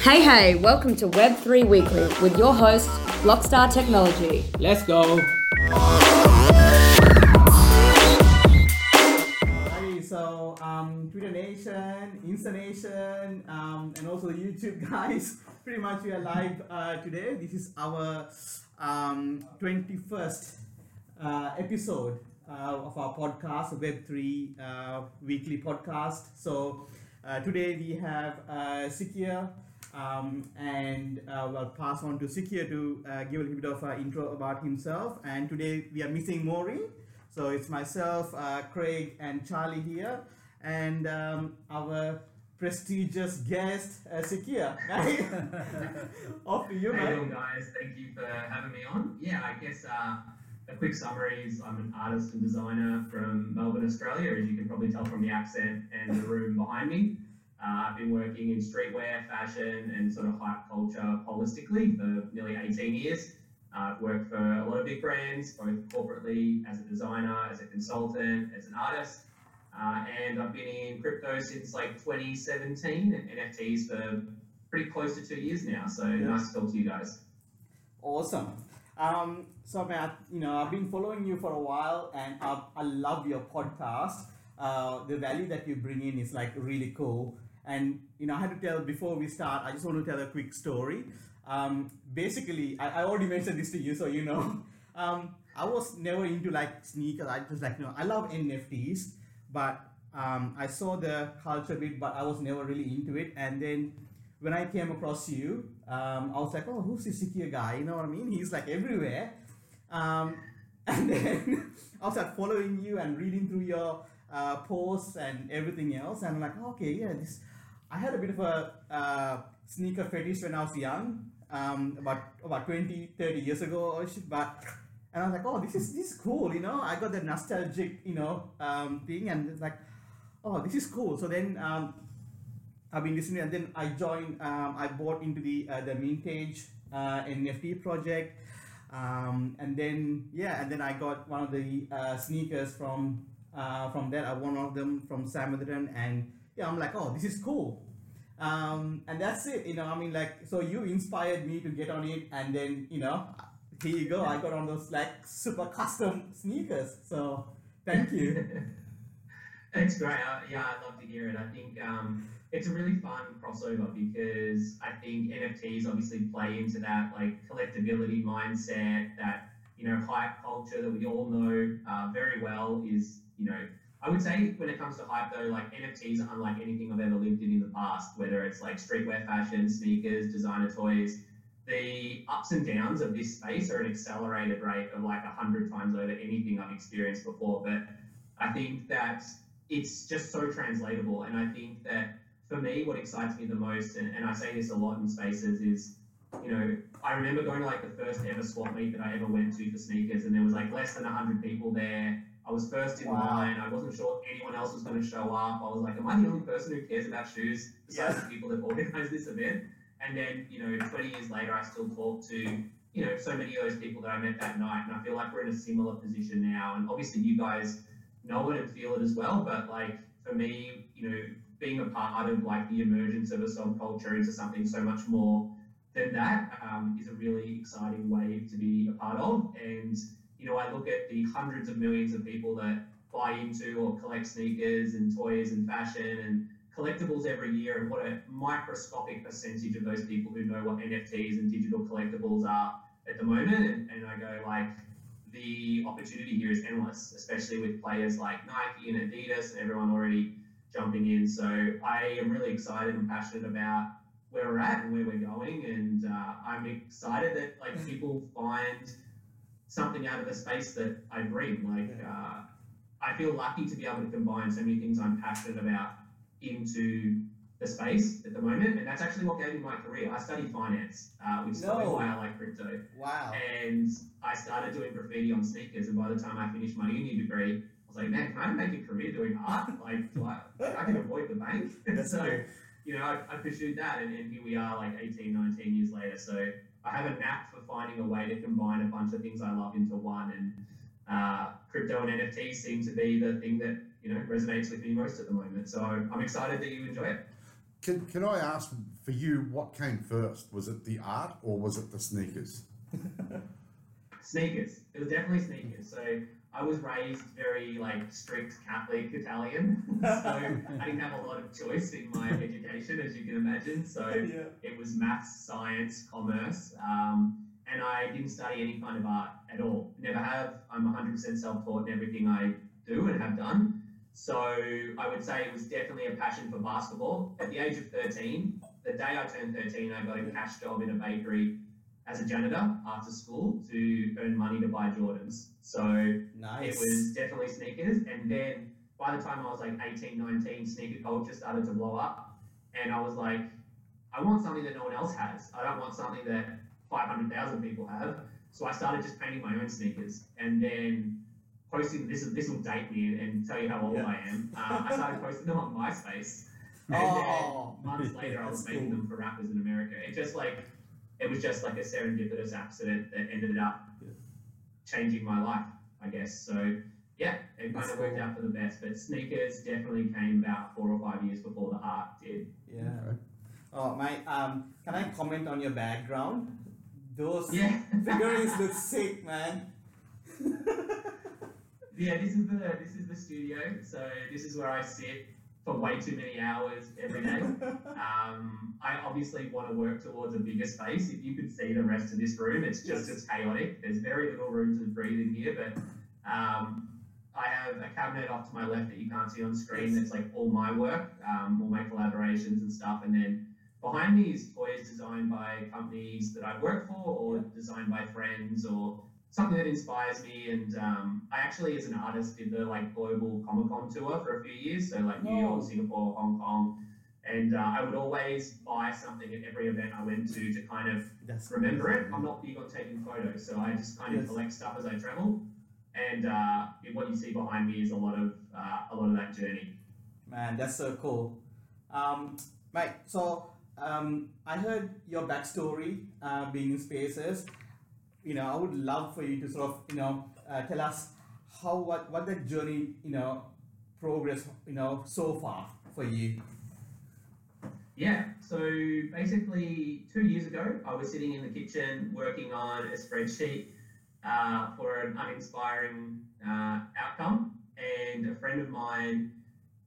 Hey, hey, welcome to Web3 Weekly with your host, Blockstar Technology. Let's go. Hi, so um, Twitter Nation, Insta Nation, um, and also the YouTube guys. Pretty much we are live uh, today. This is our um, 21st uh, episode uh, of our podcast, Web3 uh, Weekly Podcast. So uh, today we have uh, Sekure. Um, and uh, we'll pass on to Sekure to uh, give a little bit of an intro about himself. And today we are missing Maureen. So it's myself, uh, Craig, and Charlie here, and um, our prestigious guest, uh, Sekure. Off to you, Hey, mate. all guys, thank you for having me on. Yeah, I guess uh, a quick summary is I'm an artist and designer from Melbourne, Australia, as you can probably tell from the accent and the room behind me. Uh, I've been working in streetwear, fashion, and sort of hype culture holistically for nearly 18 years. Uh, I've worked for a lot of big brands, both corporately, as a designer, as a consultant, as an artist. Uh, and I've been in crypto since like 2017 and NFTs for pretty close to two years now. So nice to talk to you guys. Awesome. Um, so, Matt, you know, I've been following you for a while, and I, I love your podcast. Uh, the value that you bring in is like really cool. And you know, I had to tell before we start. I just want to tell a quick story. Um, basically, I, I already mentioned this to you, so you know. Um, I was never into like sneakers. I just like you know, I love NFTs, but um, I saw the culture bit, but I was never really into it. And then when I came across you, um, I was like, oh, who's this Sekure guy? You know what I mean? He's like everywhere. Um, and then I was like following you and reading through your uh, posts and everything else. And I'm like, okay, yeah, this. I had a bit of a uh, sneaker fetish when I was young, um, about about 20, 30 years ago or shit. But and I was like, oh, this is this is cool, you know. I got that nostalgic, you know, um, thing, and it's like, oh, this is cool. So then um, I've been listening, and then I joined. Um, I bought into the uh, the Mintage uh, NFT project, um, and then yeah, and then I got one of the uh, sneakers from uh, from there. I won one of them from Sam and yeah, I'm like, oh, this is cool. Um, and that's it, you know. I mean, like, so you inspired me to get on it, and then you know, here you go. I got on those like super custom sneakers. So thank you. Thanks, great. Uh, yeah, I'd love to hear it. I think um, it's a really fun crossover because I think NFTs obviously play into that like collectability mindset, that you know hype culture that we all know uh, very well. Is you know I would say when it comes to hype though, like NFTs are unlike anything I've ever lived in in the past. Whether it's like streetwear fashion, sneakers, designer toys, the ups and downs of this space are an accelerated rate of like a hundred times over anything I've experienced before. But I think that it's just so translatable. And I think that for me, what excites me the most, and, and I say this a lot in spaces, is you know, I remember going to like the first ever swap meet that I ever went to for sneakers, and there was like less than 100 people there. I was first in Wow. line. I wasn't sure anyone else was going to show up. I was like, am I the only person who cares about shoes besides Yeah. the people that organized this event? And then, you know, 20 years later, I still talk to, you know, so many of those people that I met that night. And I feel like we're in a similar position now. And obviously, you guys know it and feel it as well. But like for me, you know, being a part of like the emergence of a subculture into something so much more than that um, is a really exciting wave to be a part of. And you know, I look at the hundreds of millions of people that buy into or collect sneakers and toys and fashion and collectibles every year, and what a microscopic percentage of those people who know what NFTs and digital collectibles are at the moment. And, and I go like, the opportunity here is endless, especially with players like Nike and Adidas and everyone already jumping in. So I am really excited and passionate about where we're at and where we're going, and uh, I'm excited that like people find something out of the space that I bring. Like uh, I feel lucky to be able to combine so many things I'm passionate about into the space at the moment, and that's actually what gave me my career. I studied finance, uh, which is probably No. why I like crypto. Wow. And I started doing graffiti on sneakers, and by the time I finished my uni degree, I was like, man, can I make a career doing art? Like, do I, I can avoid the bank. So, you know, I, I pursued that, and, and here we are, like 18, 19 years later. So I have a knack for finding a way to combine a bunch of things I love into one, and uh, crypto and NFTs seem to be the thing that you know resonates with me most at the moment. So I'm excited that you enjoy it. Can, can I ask for you what came first? Was it the art or was it the sneakers? Sneakers. It was definitely sneakers. So I was raised very like strict Catholic Italian, so I didn't have a lot of choice in my education, as you can imagine. So yeah. it was maths, science, commerce, um, and I didn't study any kind of art at all. Never have. I'm 100% self-taught in everything I do and have done. So I would say it was definitely a passion for basketball. At the age of 13, the day I turned 13, I got a cash job in a bakery as a janitor after school to earn money to buy Jordans. So Nice. it was definitely sneakers. And then by the time I was like 18, 19, sneaker culture started to blow up. And I was like, I want something that no one else has. I don't want something that 500,000 people have. So I started just painting my own sneakers. And then posting, this, this will date me and, and tell you how old Yeah. I am. Uh, I started posting them on MySpace. And Oh. months later, I was making cool. them for rappers in America. It just like, it was just like a serendipitous accident that ended up Yeah. changing my life, I guess. So yeah, it kind That's of worked cool. out for the best. But sneakers definitely came about four or five years before the art did. Yeah. Okay. Oh, my. Um, can I comment on your background? Those Yeah. figurines look sick, man. Yeah, this is the this is the studio. So this is where I sit for way too many hours every day. Um, I obviously want to work towards a bigger space. If you could see the rest of this room, it's just as chaotic. There's very little room to breathe in here, but um, I have a cabinet off to my left that you can't see on screen. That's like all my work, um, all my collaborations and stuff. And then behind me is toys designed by companies that I've worked for, or designed by friends, or something that inspires me. And um, I actually, as an artist, did the like global Comic Con tour for a few years. So like New Wow. York, Singapore, Hong Kong. And uh, I would always buy something at every event I went to to kind of That's remember it. I'm not big on taking photos, so I just kind of Yes. collect stuff as I travel. And uh, what you see behind me is a lot of uh, a lot of that journey. Man, that's so cool. Um, Mike, so um, I heard your backstory uh, being in spaces. You know, I would love for you to sort of, you know, uh, tell us how what what that journey, you know, progress, you know, so far for you. Yeah, so basically, two years ago, I was sitting in the kitchen working on a spreadsheet uh, for an uninspiring uh, outcome, and a friend of mine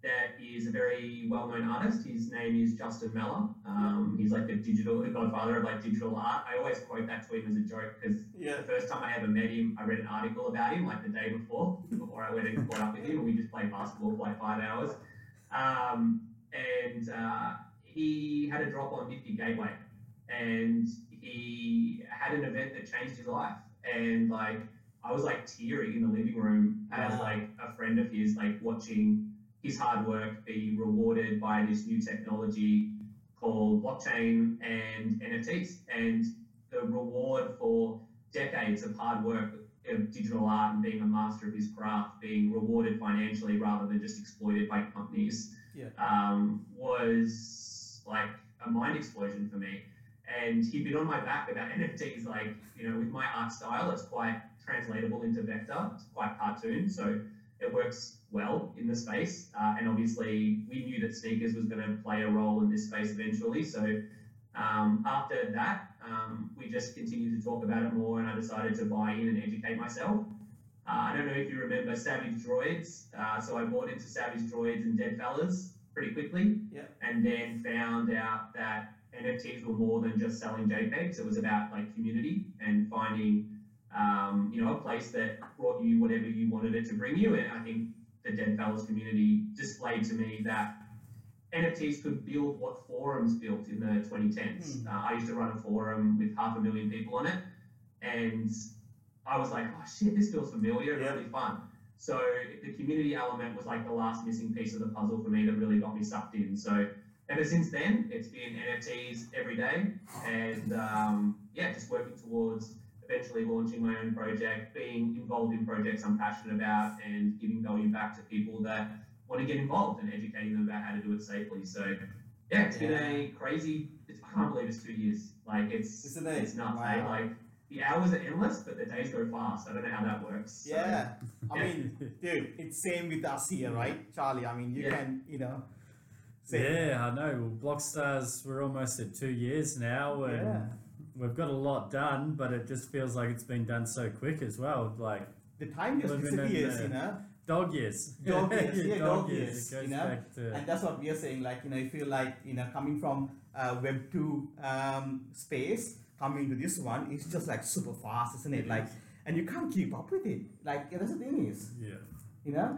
that is a very well-known artist. His name is Justin Maller. Um, he's like the digital, the godfather of like digital art. I always quote that to him as a joke because Yeah. the first time I ever met him, I read an article about him like the day before, before I went and caught up with him, and we just played basketball for like five hours. Um, and uh, he had a drop on Nifty Gateway, and he had an event that changed his life. And like, I was like tearing in the living room as like a friend of his, like watching his hard work be rewarded by this new technology called blockchain and NFTs. And the reward for decades of hard work of digital art and being a master of his craft being rewarded financially rather than just exploited by companies Yeah. um, was like a mind explosion for me. And he'd been on my back about NFTs, like, you know, with my art style, it's quite translatable into vector, it's quite cartoon, so it works well in the space. Uh, and obviously, we knew that sneakers was going to play a role in this space eventually. So um, after that, um, we just continued to talk about it more, and I decided to buy in and educate myself. Uh, I don't know if you remember Savage Droids. Uh, so I bought into Savage Droids and DeadFellaz pretty quickly. Yeah. And then found out that NFTs were more than just selling JPEGs. It was about like community and finding, um, you know, a place that brought you whatever you wanted it to bring you. And I think the DeadFellaz community displayed to me that NFTs could build what forums built in the 2010s. Hmm. Uh, I used to run a forum with half a million people on it, and I was like, oh shit, this feels familiar, Yeah. really fun. So the community element was like the last missing piece of the puzzle for me that really got me sucked in. So ever since then, it's been NFTs every day, and um, yeah, just working towards eventually launching my own project, being involved in projects I'm passionate about, and giving value back to people that want to get involved and educating them about how to do it safely. So yeah, it's been a crazy. It's, I can't believe it's two years. Like it's Isn't it? it's nuts. eh? Wow. Like the hours are endless, but the days go fast. I don't know how that works. So, Yeah. I mean, dude, it's same with us here, right, Charlie? I mean, you Yeah. can, you know, Yeah, I know. Well, Blockstars, we're almost at two years now, and Yeah. We've got a lot done, but it just feels like it's been done so quick as well. Like The time just Living in disappears, the- you know. dog years. Dog years, yeah, dog It years, goes you know. to And that's what we are saying. Like you know, if you like you know coming from uh, Web two um, space coming to this one, it's just like super fast, isn't it? Like, and you can't keep up with it. Like yeah, that's the thing is, yeah. you know.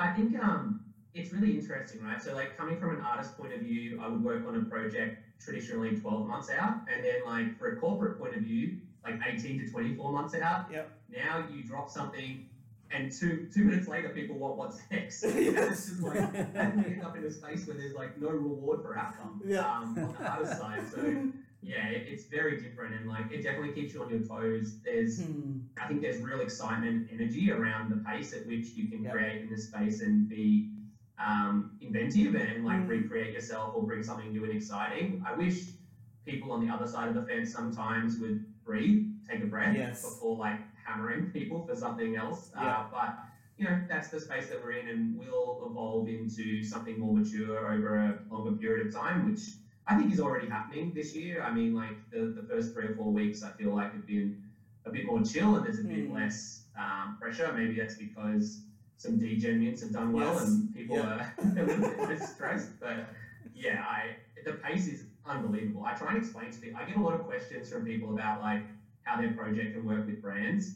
I think um, it's really interesting, right? So, like, coming from an artist point of view, I would work on a project traditionally 12 months out, and then, like, for a corporate point of view, like 18 to 24 months out. Yep. Now you drop something, and two two minutes later, people want what's next. Yes. It's just like, and we end up in a space where there's like no reward for outcome Yeah. um, on the other side. So, yeah, it, it's very different, and like, it definitely keeps you on your toes. There's Hmm. I think there's real excitement, energy around the pace at which you can Yeah. create in this space and be um, inventive and like Mm. recreate yourself or bring something new and exciting. I wish people on the other side of the fence sometimes would breathe, take a breath Yes. before like hammering people for something else. Yeah. Uh, but you know that's the space that we're in, and we'll evolve into something more mature over a longer period of time, which I think is already happening this year. I mean, like the, the first three or four weeks, I feel like have been a bit more chill and there's a bit Mm. less um, pressure. Maybe that's because some DGen mints have done well Yes. and people Yeah. are a little bit stressed. But yeah, I the pace is unbelievable. I try and explain to people. I get a lot of questions from people about like how their project can work with brands.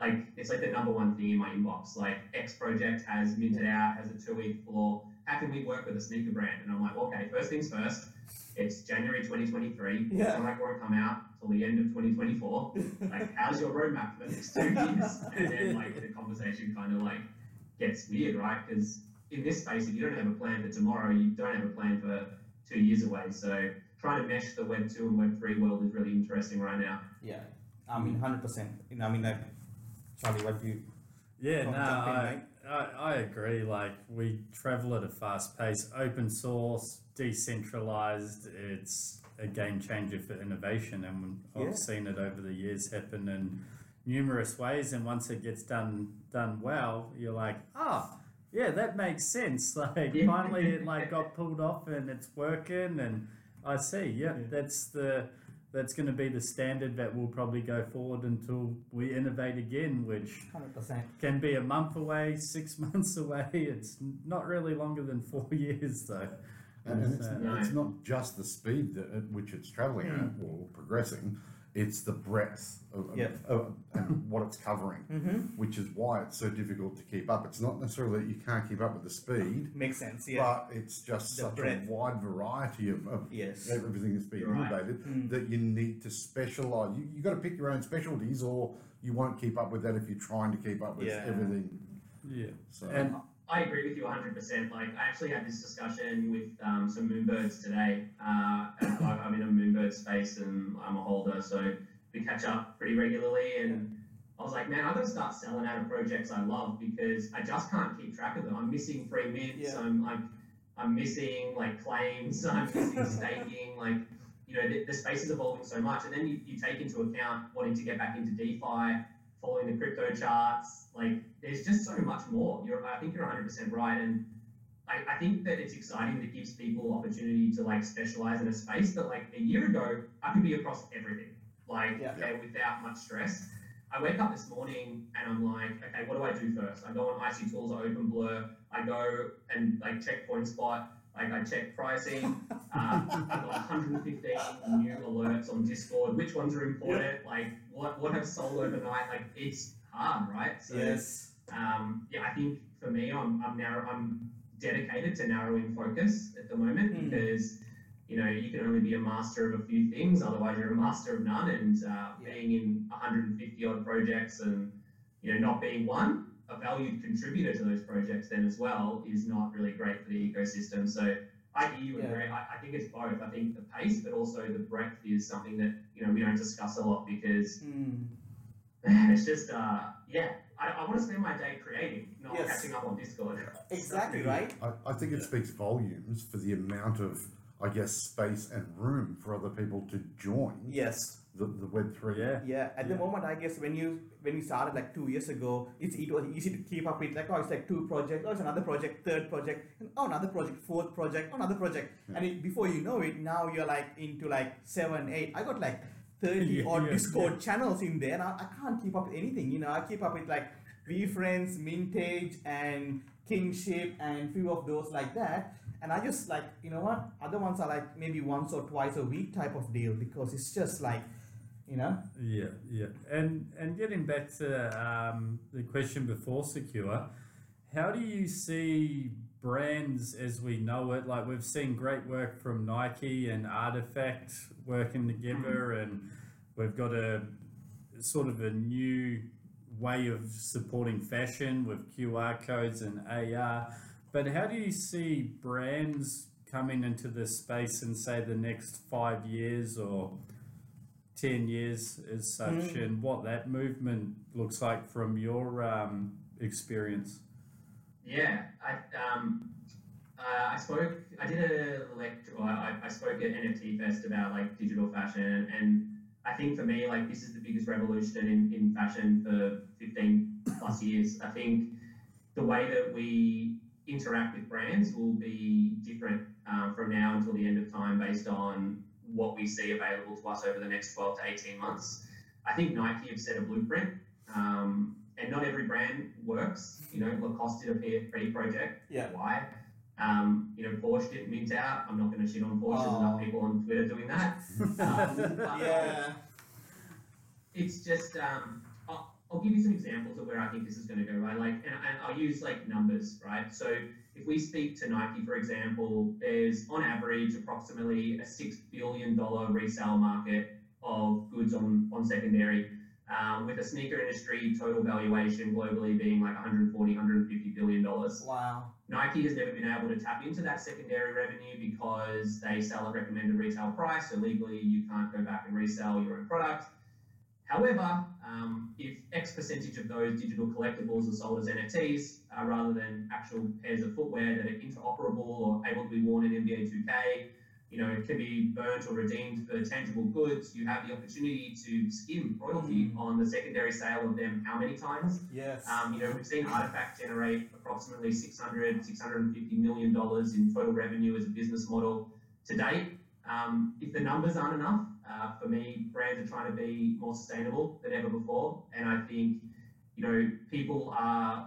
Like it's like the number one thing in my inbox. Like X project has minted out, has a two week floor. How can we work with a sneaker brand? And I'm like, okay, first things first. It's January 2023. Yeah. It's not like it won't come out till the end of 2024 like how's your roadmap for the next two years and then like the conversation kind of like gets weird right because in this space if you don't have a plan for tomorrow you don't have a plan for two years away so trying to mesh the web 2 and web 3 world is really interesting right now Yeah, I mean, hundred percent. You know, I mean, like, Charlie, what do you? Yeah, no, I. I, I agree. Like, we travel at a fast pace, open source, decentralized. It's a game changer for innovation, and I've Yeah. seen it over the years happen in numerous ways. And once it gets done done well, you're like, ah, yeah, that makes sense. Like, Yeah. finally, it like got pulled off, and it's working. And I see, yeah, Yeah. that's the that's going to be the standard that will probably go forward until we innovate again, which Hundred percent. can be a month away, six months away. It's not really longer than four years, though. And, and it's, So- it's not just the speed that, at which it's travelling at or progressing, it's the breadth of, of- Yep. of- and what it's covering, Mm-hmm. which is why it's so difficult to keep up. It's not necessarily that you can't keep up with the speed, Makes sense. Yeah. but it's just The such breadth. a wide variety of, of yes. everything that's being You're right. innovated Mm. that you need to specialise. You, you got to pick your own specialties, or you won't keep up with that if you're trying to keep up with Yeah. everything. Yeah. So And I agree with you 100%. Like, I actually had this discussion with um, some Moonbirds today. Uh, I'm in a Moonbird space and I'm a holder, so we catch up pretty regularly. And I was like, man, I've got to start selling out of projects I love because I just can't keep track of them. I'm missing free mints. Yeah. I'm like, I'm missing like claims. I'm missing staking. Like, you know, the, the space is evolving so much. And then you, you take into account wanting to get back into DeFi, following the crypto charts. Like, there's just so much more. You're, I think you're 100% right. And I, I think that it's exciting that it gives people opportunity to like specialize in a space that like a year ago, I could be across everything, like, Yeah. okay, without much stress. I wake up this morning and I'm like, okay, what do I do first? I go on IC Tools or OpenBlur. I go and like check CoinSpot. Like I check pricing. Uh, I've got 115 new alerts on Discord. Which ones are important? Like what what have sold overnight? Like it's hard, right? So yes. um, yeah, I think for me, I'm I'm narrow, I'm dedicated to narrowing focus at the moment Hmm. because you know you can only be a master of a few things, otherwise you're a master of none. And uh, Yeah. being in 150 odd projects and you know not being one a valued contributor to those projects then as well is not really great for the ecosystem. So I hear you, and Yeah. Greg. I, I think it's both. I think the pace, but also the breadth is something that you know we don't discuss a lot because Mm. it's just uh yeah I, I want to spend my day creating not Yes. catching up on discord Exactly right. I, I think it speaks volumes for the amount of I guess, space and room for other people to join Yes. the, the Web three. Yeah. Yeah, at the moment, I guess when you when you started like two years ago, it's it was easy to keep up with like oh it's like two projects, oh it's another project, third project, and oh another project, fourth project, oh, another project, and it, before you know it, now you're like into like seven, eight. I got like thirty Yeah, odd yeah, Discord channels in there, and I, I can't keep up with anything. You know, I keep up with like VeeFriends, Mintage, and Kingship, and few of those like that. And I just like you know what other ones are like maybe once or twice a week type of deal because it's just like you know Yeah, yeah, and and getting back to um, the question before Sekure, how do you see brands as we know it? Like we've seen great work from Nike and RTFKT working together, and we've got a sort of a new way of supporting fashion with QR codes and AR. But how do you see brands coming into this space in say the next five years or 10 years as such Mm. and what that movement looks like from your um, experience. Yeah, I um, uh, I spoke. I did a lecture. I, I spoke at NFT Fest about like digital fashion, and I think for me, like this is the biggest revolution in, in fashion for fifteen plus years. I think the way that we interact with brands will be different um, from now until the end of time, based on what we see available to us over the next twelve to eighteen months. I think Nike have set a blueprint. Um, and not every brand works. You know, Lacoste did a PFP project. Yeah. Why? Um, you know, Porsche didn't mint out. I'm not going to shit on Porsche. There's enough Oh. people on Twitter doing that. Um, yeah. It's just, um, I'll, give you some examples of where I think this is going to go. Right, like, and, and I'll use like numbers, right? So if we speak to Nike, for example, there's on average approximately a six billion dollar resale market of goods on on secondary um, with a sneaker industry total valuation globally being like 140, 150 billion dollars. Wow. Nike has never been able to tap into that secondary revenue because they sell at recommended retail price. So legally, you can't go back and resell your own product. However, um, if X percentage of those digital collectibles are sold as NFTs uh, rather than actual pairs of footwear that are interoperable or able to be worn in NBA 2K, you know, it can be burnt or redeemed for tangible goods. You have the opportunity to skim royalty Mm. on the secondary sale of them how many times? Yes. Um, you know, we've seen RTFKT generate approximately 600, 650 million dollars in total revenue as a business model to date. Um, if the numbers aren't enough, uh, for me, brands are trying to be more sustainable than ever before, and I think, you know, people are.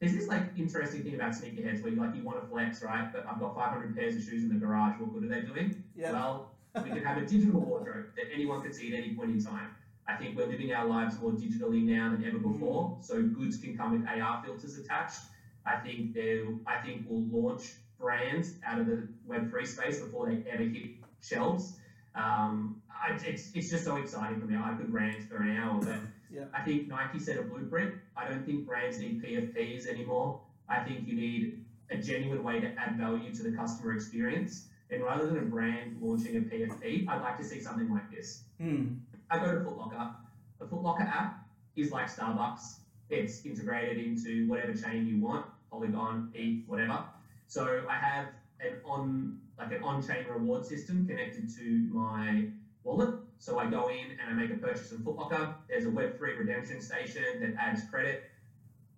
There's this like interesting thing about sneakerheads where you like you want to flex, right? But I've got 500 pairs of shoes in the garage. What good are they doing? yeah. Well, we can have a digital wardrobe that anyone can see at any point in time. I think we're living our lives more digitally now than ever before, so goods can come with AR filters attached. I think they, I think we'll launch brands out of the Web3 space before they ever hit shelves. Um, I, it's, it's just so exciting for me. I could rant for an hour, but Yeah. I think Nike set a blueprint. I don't think brands need PFPs anymore. I think you need a genuine way to add value to the customer experience. And rather than a brand launching a PFP, I'd like to see something like this. Hmm. I go to Foot Locker. The Foot Locker app is like Starbucks. It's integrated into whatever chain you want, Polygon, ETH, whatever. So I have an on like an on-chain reward system connected to my wallet. So I go in and I make a purchase in Footlocker. There's a Web3 redemption station that adds credit,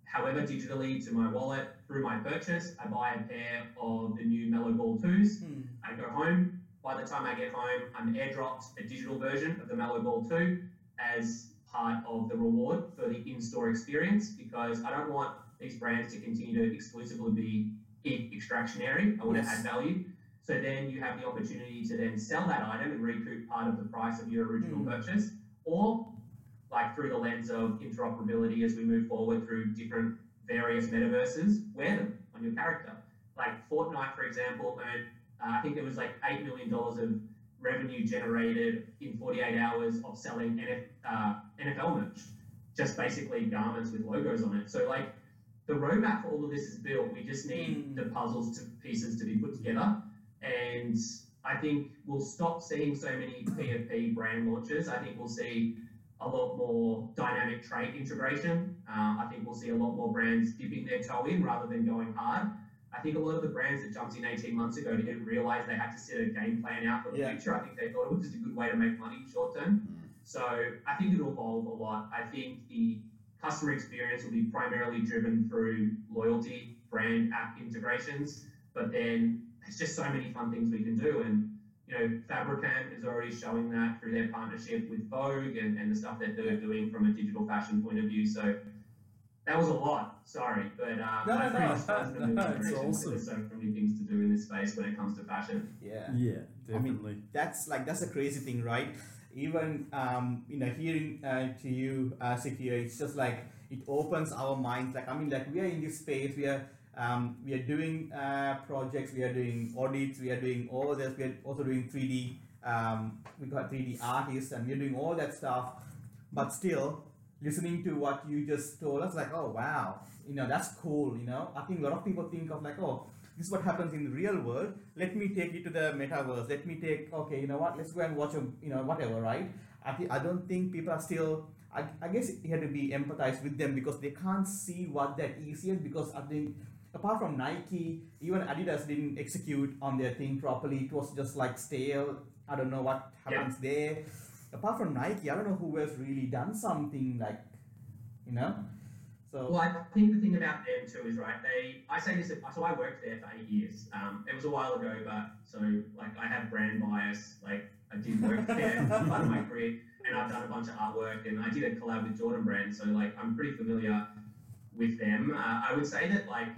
however, digitally to my wallet through my purchase. I buy a pair of the new Mellow Ball 2s. Hmm. I go home. By the time I get home, I'm airdropped a digital version of the Mallow Ball 2 as part of the reward for the in-store experience because I don't want these brands to continue to exclusively be extractionary. I want Yes. to add value. So then you have the opportunity to then sell that item and recoup part of the price of your original Mm. purchase, or like through the lens of interoperability as we move forward through different various metaverses, wear them on your character. Like Fortnite, for example, earned uh, I think there was like eight million dollars of revenue generated in 48 hours of selling NF, uh, NFL merch, just basically garments with logos on it. So like the roadmap for all of this is built. We just need Mm. the puzzles to pieces to be put together, and I think we'll stop seeing so many PFP brand launches. I think we'll see a lot more dynamic trade integration. Uh, I think we'll see a lot more brands dipping their toe in rather than going hard. I think a lot of the brands that jumped in 18 months ago didn't realize they had to set a game plan out for the Yeah. future. I think they thought it was just a good way to make money short term. So I think it'll evolve a lot. I think the customer experience will be primarily driven through loyalty, brand app integrations, but then there's just so many fun things we can do. And you know, Fabricant is already showing that through their partnership with Vogue and, and the stuff that they're doing from a digital fashion point of view. So that was a lot, sorry, but um, No, no, I pretty no. much wanted to move No, it's awesome. There's so many things to do in this space when it comes to fashion. Yeah. Yeah, I mean, definitely. that's like that's a crazy thing, right? Even um, you know, hearing uh, to you, uh, Sekure, it's just like it opens our minds. Like I mean, like we are in this space, we are um, we are doing uh, projects, we are doing audits, we are doing all this. We are also doing three D. Um, we got three D artists, and we are doing all that stuff. But still, listening to what you just told us, like, oh wow, you know, that's cool. You know, I think a lot of people think of like, oh, this is what happens in the real world. Let me take you to the metaverse. Let me take, okay, you know what? Let's go and watch a, you know, whatever, right? I think I don't think people are still. I, I guess you have to be empathized with them because they can't see what that is yet. Because I think apart from Nike, even Adidas didn't execute on their thing properly. It was just like stale. I don't know what happens there. Apart from Nike, I don't know who has really done something like, you know. So Well, I think the thing about them too is right. They, I say this. So I worked there for eight years. Um, it was a while ago, but so like I have brand bias. Like I did work there part of my career, and I've done a bunch of artwork, and I did a collab with Jordan Brand. So like I'm pretty familiar with them. Uh, I would say that like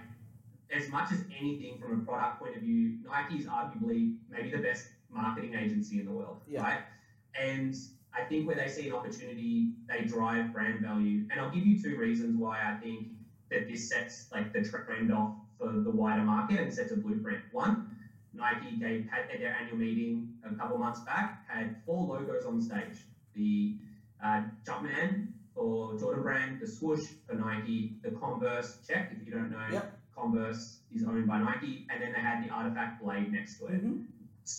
as much as anything from a product point of view, Nike is arguably maybe the best marketing agency in the world, Yeah. right? And I think where they see an opportunity, they drive brand value. And I'll give you two reasons why I think that this sets like the trend off for the wider market and sets a blueprint. One, Nike gave had at their annual meeting a couple months back had four logos on stage: the uh, Jumpman for Jordan Brand, the swoosh for Nike, the Converse check. If you don't know, Yep. Converse is owned by Nike, and then they had the RTFKT blade next to it Mhm.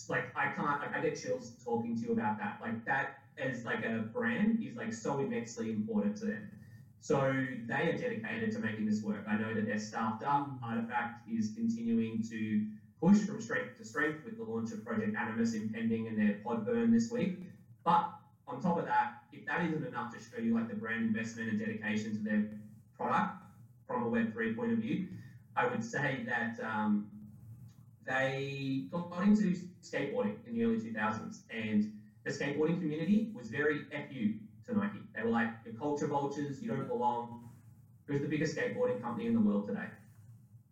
like I can't like I get chills talking to you about that. Like that as like a brand is like so immensely important to them. So they are dedicated to making this work. I know that they're staffed up. RTFKT is continuing to push from strength to strength with the launch of Project Animus impending and their pod burn this week. But on top of that, if that isn't enough to show you like the brand investment and dedication to their product from a Web3 point of view, I would say that um, they got into skateboarding in the early 2000s, and the skateboarding community was very FU to Nike. They were like, you're culture vultures, you don't belong. Who's the biggest skateboarding company in the world today?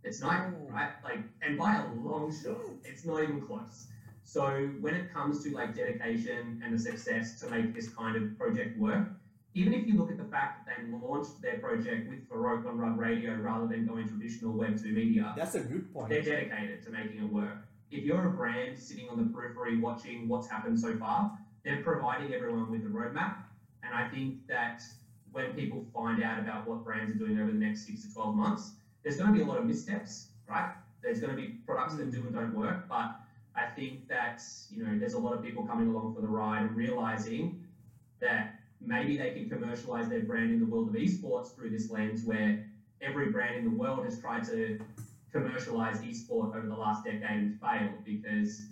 It's Nike, Oh. right? Like, and by a long shot, it's not even close. So when it comes to like dedication and the success to make this kind of project work, even if you look at the fact that they launched their project with Farokh on Rug Radio rather than going traditional Web2 media, that's a good point. they're dedicated to making it work. If you're a brand sitting on the periphery watching what's happened so far, they're providing everyone with a roadmap. And I think that when people find out about what brands are doing over the next six to 12 months, there's going to be a lot of missteps, right? There's going to be products that do and don't work. But I think that, you know, there's a lot of people coming along for the ride and realizing that maybe they can commercialize their brand in the world of esports through this lens where every brand in the world has tried to commercialize esport over the last decade and failed because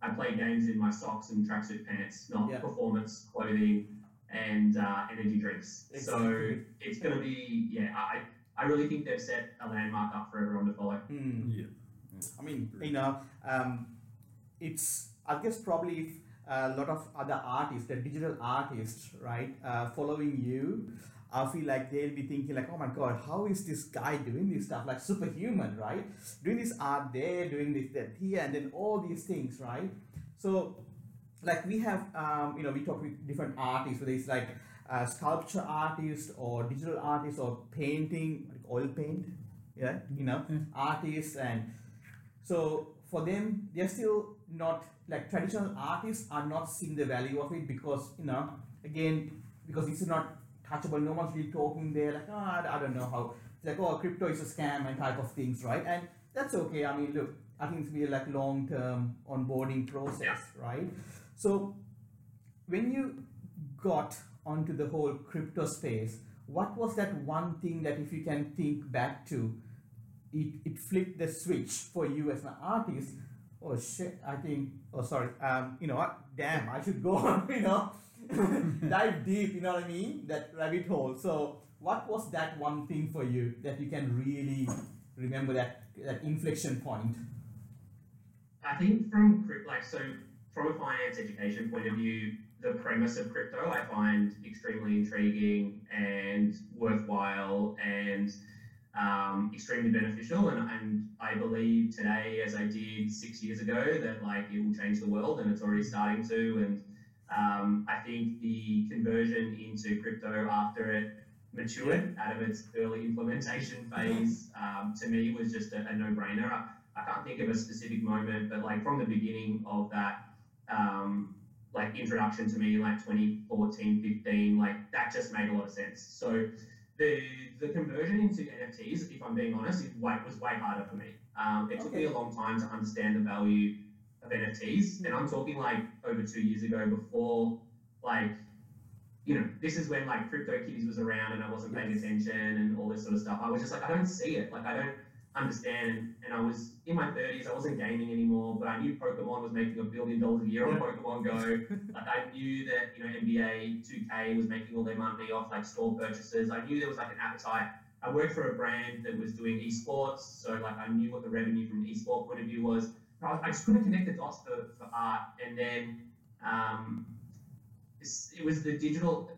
I play games in my socks and tracksuit pants, not Yeah. performance clothing and uh, energy drinks. So it's going to be, yeah, I, I really think they've set a landmark up for everyone to follow. Hmm. Yeah. I mean, you know, um, it's I guess probably if a lot of other artists, the digital artists, right, uh, following you, I feel like they'll be thinking like, oh my god, how is this guy doing this stuff like superhuman, right? Doing this art there, doing this that here, and then all these things, right? So, like we have, um, you know, we talk with different artists, whether it's like a sculpture artist or digital artist or painting, like oil paint, yeah, you know, artists and so for them, they're still not like traditional artists are not seeing the value of it because you know again because this is not touchable. No one's really talking there. Like oh, I, I don't know how. It's like oh, crypto is a scam and type of things, right? And that's okay. I mean, look, I think it's be like long term onboarding process, right? So when you got onto the whole crypto space, what was that one thing that if you can think back to it, it flipped the switch for you as an artist. Oh shit! I think. Oh sorry. Um, you know what? Damn, I should go. You know, dive deep. You know what I mean? That rabbit hole. So, what was that one thing for you that you can really remember that that inflection point? I think from crypt- like so from a finance education point of view, the premise of crypto I find extremely intriguing and worthwhile and um, extremely beneficial. And, and I believe today, as I did six years ago, that like it will change the world, and it's already starting to. And um, I think the conversion into crypto after it matured out of its early implementation phase um, to me was just a, a no-brainer. I, I can't think of a specific moment, but like from the beginning of that, um, like introduction to me, like 2014, 15, like that just made a lot of sense. So the the conversion into NFTs, if I'm being honest, it way, was way harder for me. Um, it took me a long time to understand the value of NFTs, and I'm talking like over two years ago before like you know, this is when like CryptoKitties was around and I wasn't paying attention and all this sort of stuff. I was just like, I don't see it. Like, I don't understand. And I was in my 30s, I wasn't gaming anymore, but I knew Pokemon was making a billion dollars a year on Pokemon Go. like, I knew that, you know, NBA 2K was making all their money off like store purchases. I knew there was like an appetite. I worked for a brand that was doing esports, so like I knew what the revenue from an esport point of view was. I, I just couldn't connect the dots for, for art. And then, um, it was the digital.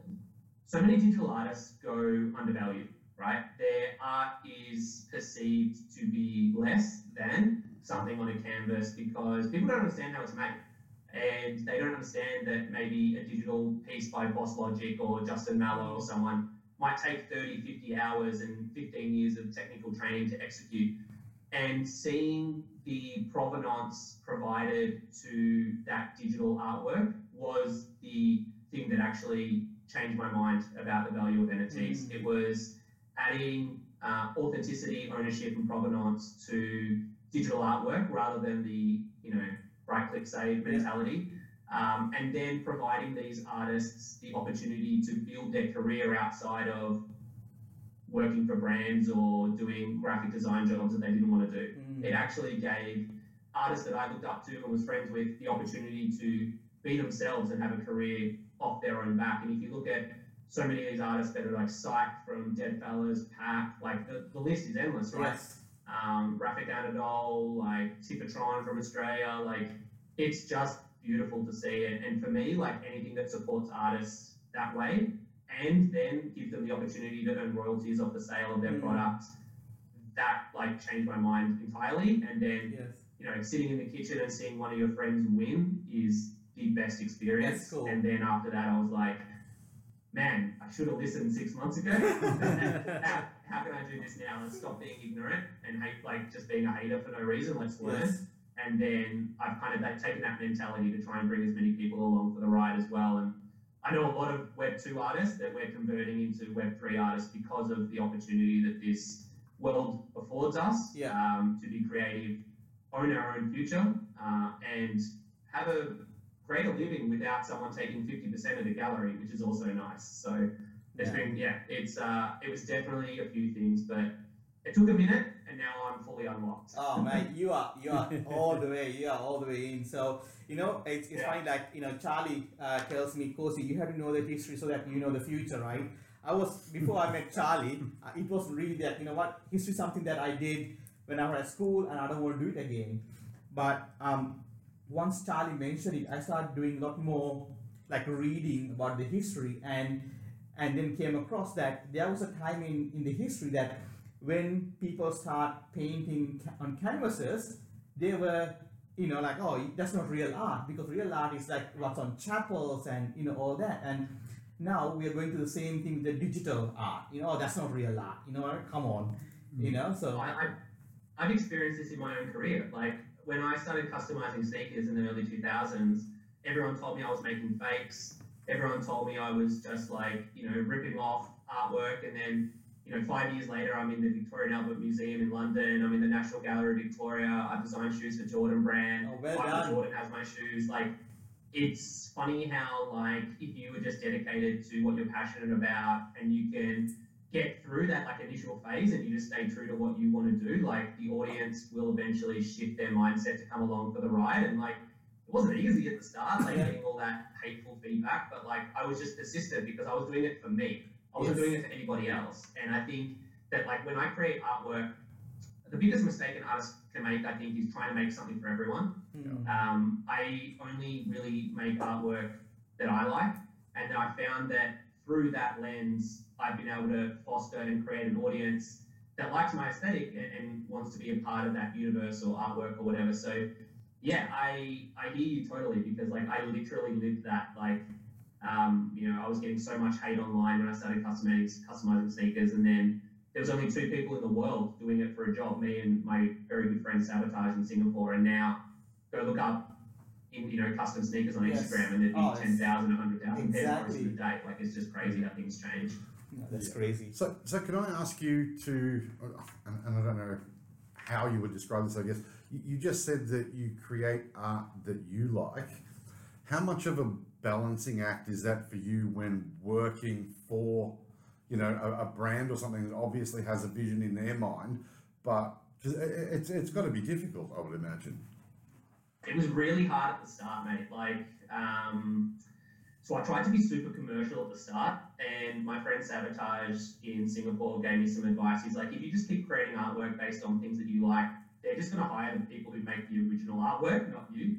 So many digital artists go undervalued, right? Their art is perceived to be less than something on a canvas because people don't understand how it's made. And they don't understand that maybe a digital piece by Boss Logic or Justin Maller or someone might take 30, 50 hours and 15 years of technical training to execute. And seeing the provenance provided to that digital artwork was the thing that actually changed my mind about the value of NFTs. Mm. It was adding uh, authenticity, ownership, and provenance to digital artwork rather than the you know right click save mentality. Um, and then providing these artists the opportunity to build their career outside of working for brands or doing graphic design jobs that they didn't want to do. Mm. It actually gave artists that I looked up to and was friends with the opportunity to be themselves and have a career off their own back. And if you look at so many of these artists that are like Psych from Dead Fellas, Pak, like the, the list is endless, right? Yes. um, Refik Anadol, like Tipatron from Australia. Like, it's just beautiful to see it. And for me, like anything that supports artists that way and then give them the opportunity to earn royalties off the sale of their Mm. product, that like changed my mind entirely. And then, Yes. you know, sitting in the kitchen and seeing one of your friends win is the best experience. Cool. And then after that, I was like, man, I should have listened six months ago. how, how can I do this now and stop being ignorant and hate, like just being a hater for no reason? Let's learn. Yes. And then I've kind of like, taken that mentality to try and bring as many people along for the ride as well. And I know a lot of Web 2 artists that we're converting into Web 3 artists because of the opportunity that this world affords us Yeah. um, to be creative, own our own future, uh, and have a greater living without someone taking 50% of the gallery, which is also nice. So it's Yeah. been, yeah, it's uh, it was definitely a few things, but it took a minute, and now I'm fully unlocked. Oh man, you are you are all the way, you are all the way in. So you know, it's, it's Yeah. funny like you know, Charlie uh, tells me, Kosi, you have to know the history so that you know the future, right? I was before I met Charlie, uh, it was really that you know what history is something that I did when I was at school, and I don't want to do it again. But um, once Charlie mentioned it, I started doing a lot more like reading about the history, and and then came across that there was a time in in the history that when people start painting on canvases, they were, you know, like, oh, that's not real art because real art is like what's on chapels and you know all that. And now we are going to the same thing with the digital art. You know, oh, that's not real art. You know, come on, you mm. know. So I, I, I've experienced this in my own career. Like when I started customizing sneakers in the early 2000s, everyone told me I was making fakes. Everyone told me I was just like, you know, ripping off artwork. And then, you know, five years later, I'm in the Victorian Albert Museum in London. I'm in the National Gallery of Victoria. I design shoes for Jordan brand. Oh, well Michael. Jordan has my shoes. Like, it's funny how, like, if you were just dedicated to what you're passionate about and you can get through that like initial phase and you just stay true to what you want to do, like the audience will eventually shift their mindset to come along for the ride. And like it wasn't easy at the start, like getting all that hateful feedback, but like I was just persistent because I was doing it for me. I wasn't Yes. doing it for anybody else. And I think that like when I create artwork, the biggest mistake an artist can make, I think, is trying to make something for everyone. Mm. Um, I only really make artwork that I like, and I found that through that lens, I've been able to foster and create an audience that likes my aesthetic and, and wants to be a part of that universe or artwork or whatever. So, yeah, I I hear you totally because like I literally lived that. Like, um, you know, I was getting so much hate online when I started customizing customizing sneakers, and then there was only two people in the world doing it for a job, me and my very good friend Sabotage in Singapore, and now go look up you know custom sneakers on Yes. Instagram and there'd be Oh, it's- 10,000, 100,000 pairs Exactly. posted a day. Like it's just crazy how things change. Yeah, that's Yeah. crazy. So, so can I ask you to, and, and I don't know how you would describe this, I guess. You, you just said that you create art that you like. How much of a balancing act is that for you when working for, you know, a, a brand or something that obviously has a vision in their mind, but it- it- it's, it's got to be difficult, I would imagine. It was really hard at the start, mate. Like, um, so I tried to be super commercial at the start, and my friend Sabotage in Singapore gave me some advice. He's like, if you just keep creating artwork based on things that you like, they're just going to hire the people who make the original artwork, not you.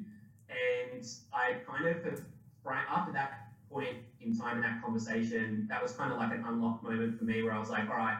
And I kind of right after that point in time in that conversation, that was kind of like an unlock moment for me where I was like, all right,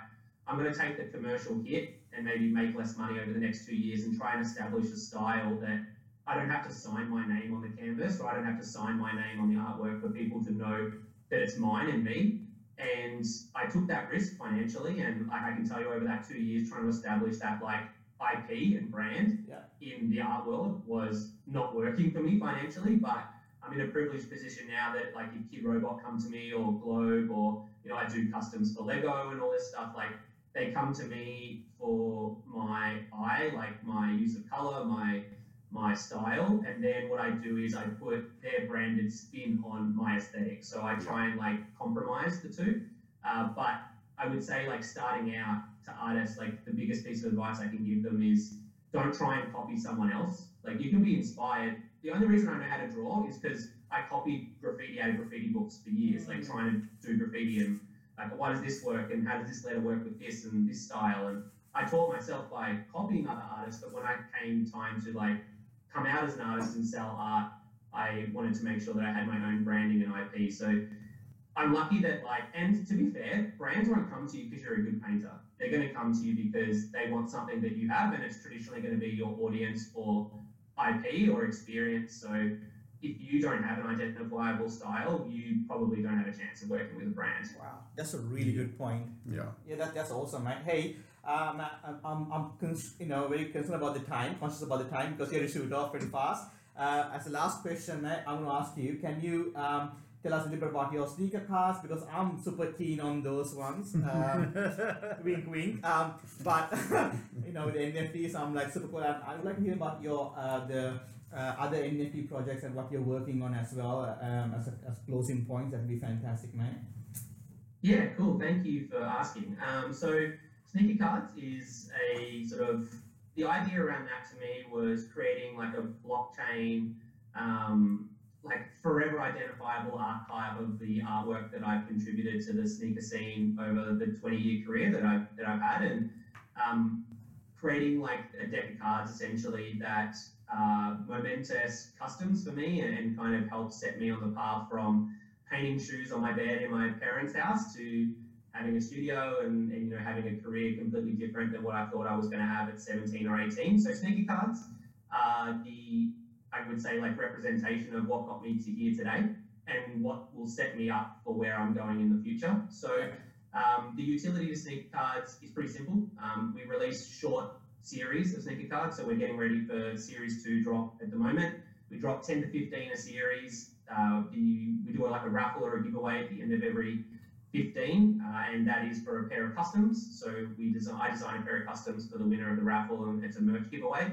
I'm going to take the commercial hit and maybe make less money over the next two years and try and establish a style that I don't have to sign my name on the canvas or I don't have to sign my name on the artwork for people to know that it's mine and me. And I took that risk financially, and like I can tell you, over that two years, trying to establish that like IP and brand Yeah. in the art world was not working for me financially. But I'm in a privileged position now that like if Kidrobot come to me or Globe or you know I do customs for Lego and all this stuff, like they come to me for my eye, like my use of color, my my style, and then what I do is I put their branded spin on my aesthetic. So I try and like compromise the two. Uh, but I would say like starting out to artists, like the biggest piece of advice I can give them is don't try and copy someone else. Like you can be inspired. The only reason I know how to draw is because I copied graffiti out of graffiti books for years, like trying to do graffiti and like why does this work and how does this letter work with this and this style and I taught myself by copying other artists, but when I came time to like come out as an artist and sell art, I wanted to make sure that I had my own branding and IP. So I'm lucky that like, and to be fair, brands won't come to you because you're a good painter. They're going to come to you because they want something that you have, and it's traditionally going to be your audience or IP or experience. So if you don't have an identifiable style, you probably don't have a chance of working with a brand. Wow, that's a really good point. Yeah. Yeah, that, that's awesome, man. Hey, um, I- I'm, I'm, I'm cons- you know very concerned about the time, conscious about the time because you have to shoot off pretty fast. Uh, as a last question, I- I'm going to ask you: Can you um, tell us a little bit about your sneaker cards? Because I'm super keen on those ones. Um, wink, wink. Um, but you know, the NFTs, I'm like super cool. And I would like to hear about your uh, the uh, other NFT projects and what you're working on as well. Um, as, a, as closing points, that'd be fantastic, man. Yeah, cool. Thank you for asking. Um, so, Sneaker Cards is a sort of the idea around that to me was creating like a blockchain, um, like forever identifiable archive of the artwork that I've contributed to the sneaker scene over the 20 year career that I've that I've had, and um, creating like a deck of cards essentially that are momentous customs for me and, and kind of helped set me on the path from painting shoes on my bed in my parents' house to having a studio and, and you know having a career completely different than what I thought I was going to have at 17 or 18. So sneaker cards are the I would say like representation of what got me to here today and what will set me up for where I'm going in the future. So um, the utility of sneaker cards is pretty simple. Um, we release short series of sneaker cards, so we're getting ready for series two drop at the moment. We drop 10 to 15 a series. Uh, the, we do like a raffle or a giveaway at the end of every 15, uh, and that is for a pair of customs. So we design, I design a pair of customs for the winner of the raffle, and it's a merch giveaway.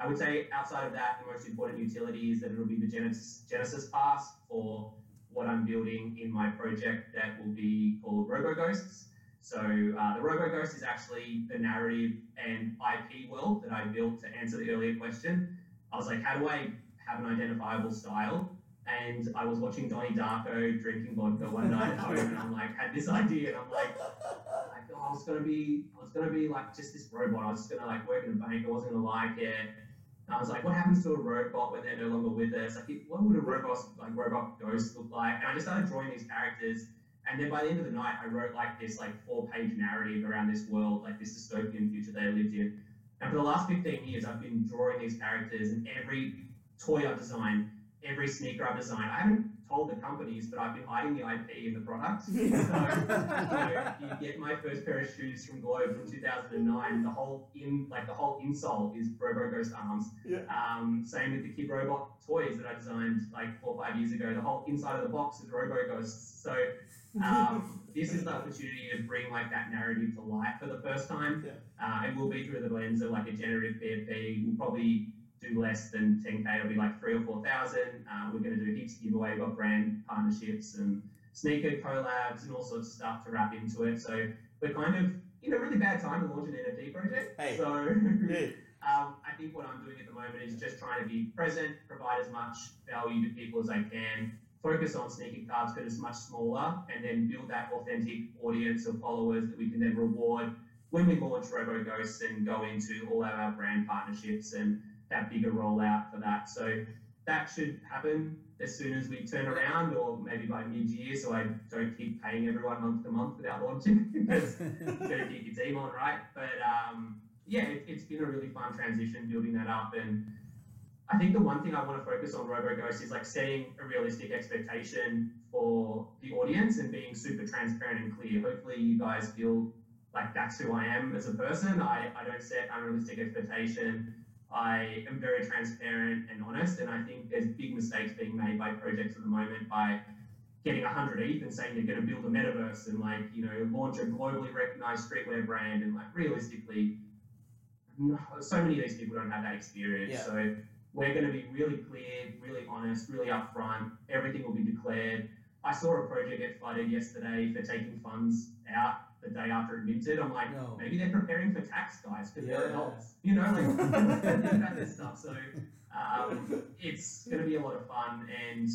I would say outside of that, the most important utility is that it'll be the Genesis, Genesis pass for what I'm building in my project that will be called Roboghosts. So uh, the Roboghost is actually the narrative and IP world that I built to answer the earlier question. I was like, how do I have an identifiable style? And I was watching Donnie Darko drinking vodka one night at home, and I'm like, had this idea, and I'm like, like I was gonna be, I was gonna be like just this robot. I was just gonna like work in a bank. I wasn't gonna like it. And I was like, what happens to a robot when they're no longer with us? Like, what would a robot like robot ghost look like? And I just started drawing these characters. And then by the end of the night, I wrote like this like four page narrative around this world, like this dystopian future they lived in. And for the last 15 years, I've been drawing these characters, and every toy I've designed, every sneaker I've designed, I haven't told the companies, but I've been hiding the IP in the products. so, you, know, you get my first pair of shoes from Globe from 2009. The whole in like the whole insole is Roboghost arms. Yeah. Um, same with the Kidrobot toys that I designed like four or five years ago. The whole inside of the box is Robo Ghosts. So um, this is the opportunity to bring like that narrative to life for the first time. Yeah. Uh, it will be through the lens of like a generative PFP. We'll probably do less than 10k. It'll be like three or four thousand. Uh, we're going to do heaps of giveaway. We've got brand partnerships and sneaker collabs and all sorts of stuff to wrap into it. So we're kind of in a really bad time to launch an NFT project. Hey. So Great. um, I think what I'm doing at the moment is just trying to be present, provide as much value to people as I can, focus on sneaker cards because it's much smaller, and then build that authentic audience of followers that we can then reward when we launch Roboghosts and go into all of our brand partnerships and that bigger rollout for that. So that should happen as soon as we turn around, or maybe by mid-year, so I don't keep paying everyone month to month without launching because you got to keep your team on, right? But um, yeah, it, it's been a really fun transition building that up, and I think the one thing I want to focus on Roboghost is like setting a realistic expectation for the audience and being super transparent and clear. Hopefully, you guys feel like that's who I am as a person. I, I don't set unrealistic expectation. I am very transparent and honest, and I think there's big mistakes being made by projects at the moment by getting 100 ETH and saying they're going to build a metaverse and like you know launch a globally recognized streetwear brand, and like realistically, so many of these people don't have that experience. Yeah. So we're going to be really clear, really honest, really upfront. Everything will be declared. I saw a project get flooded yesterday for taking funds out the day after it minted. I'm like, No. maybe they're preparing for tax, guys, because they're adults. You know, like about this stuff. So um, it's going to be a lot of fun, and